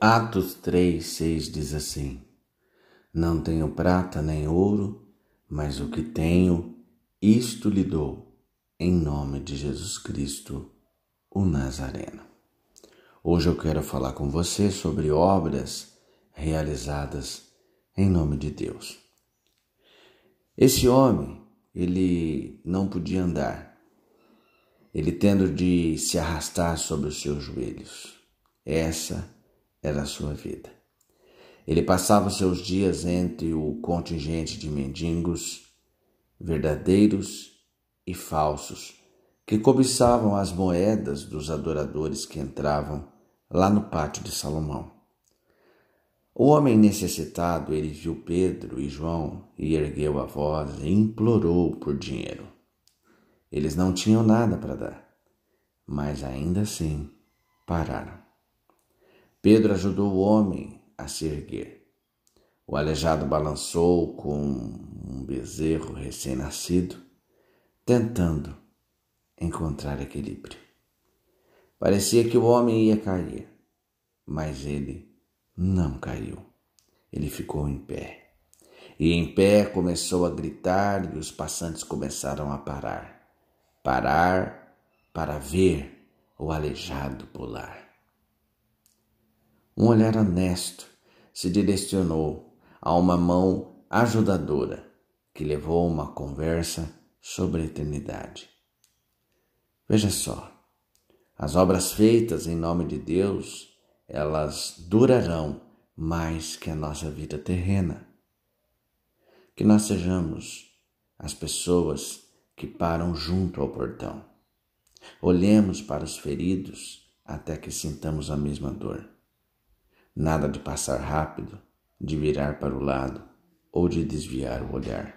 Atos 3, 6 diz assim: Não tenho prata nem ouro, mas o que tenho, isto lhe dou, em nome de Jesus Cristo, o Nazareno. Hoje eu quero falar com você sobre obras realizadas em nome de Deus. Esse homem, ele não podia andar, ele tendo de se arrastar sobre os seus joelhos. Essa era a sua vida. Ele passava seus dias entre o contingente de mendigos, verdadeiros e falsos, que cobiçavam as moedas dos adoradores que entravam lá no pátio de Salomão. O homem necessitado, ele viu Pedro e João e ergueu a voz e implorou por dinheiro. Eles não tinham nada para dar, mas ainda assim pararam. Pedro ajudou o homem a se erguer. O aleijado balançou com um bezerro recém-nascido, tentando encontrar equilíbrio. Parecia que o homem ia cair, mas ele não caiu. Ele ficou em pé. E em pé começou a gritar e os passantes começaram a parar. Parar para ver o aleijado pular. Um olhar honesto se direcionou a uma mão ajudadora que levou uma conversa sobre a eternidade. Veja só, as obras feitas em nome de Deus, elas durarão mais que a nossa vida terrena. Que nós sejamos as pessoas que param junto ao portão. Olhemos para os feridos até que sintamos a mesma dor. Nada de passar rápido, de virar para o lado ou de desviar o olhar.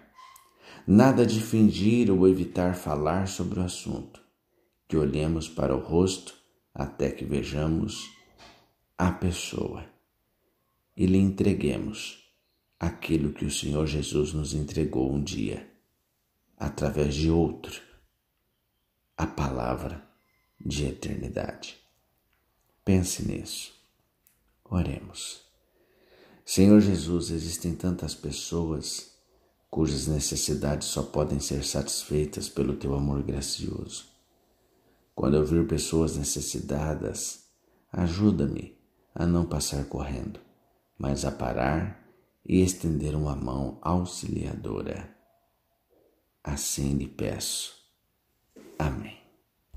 Nada de fingir ou evitar falar sobre o assunto. Que olhemos para o rosto até que vejamos a pessoa e lhe entreguemos aquilo que o Senhor Jesus nos entregou um dia, através de outro, a palavra de eternidade. Pense nisso. Oremos. Senhor Jesus, existem tantas pessoas cujas necessidades só podem ser satisfeitas pelo teu amor gracioso. Quando eu vir pessoas necessitadas, ajuda-me a não passar correndo, mas a parar e estender uma mão auxiliadora. Assim lhe peço. Amém.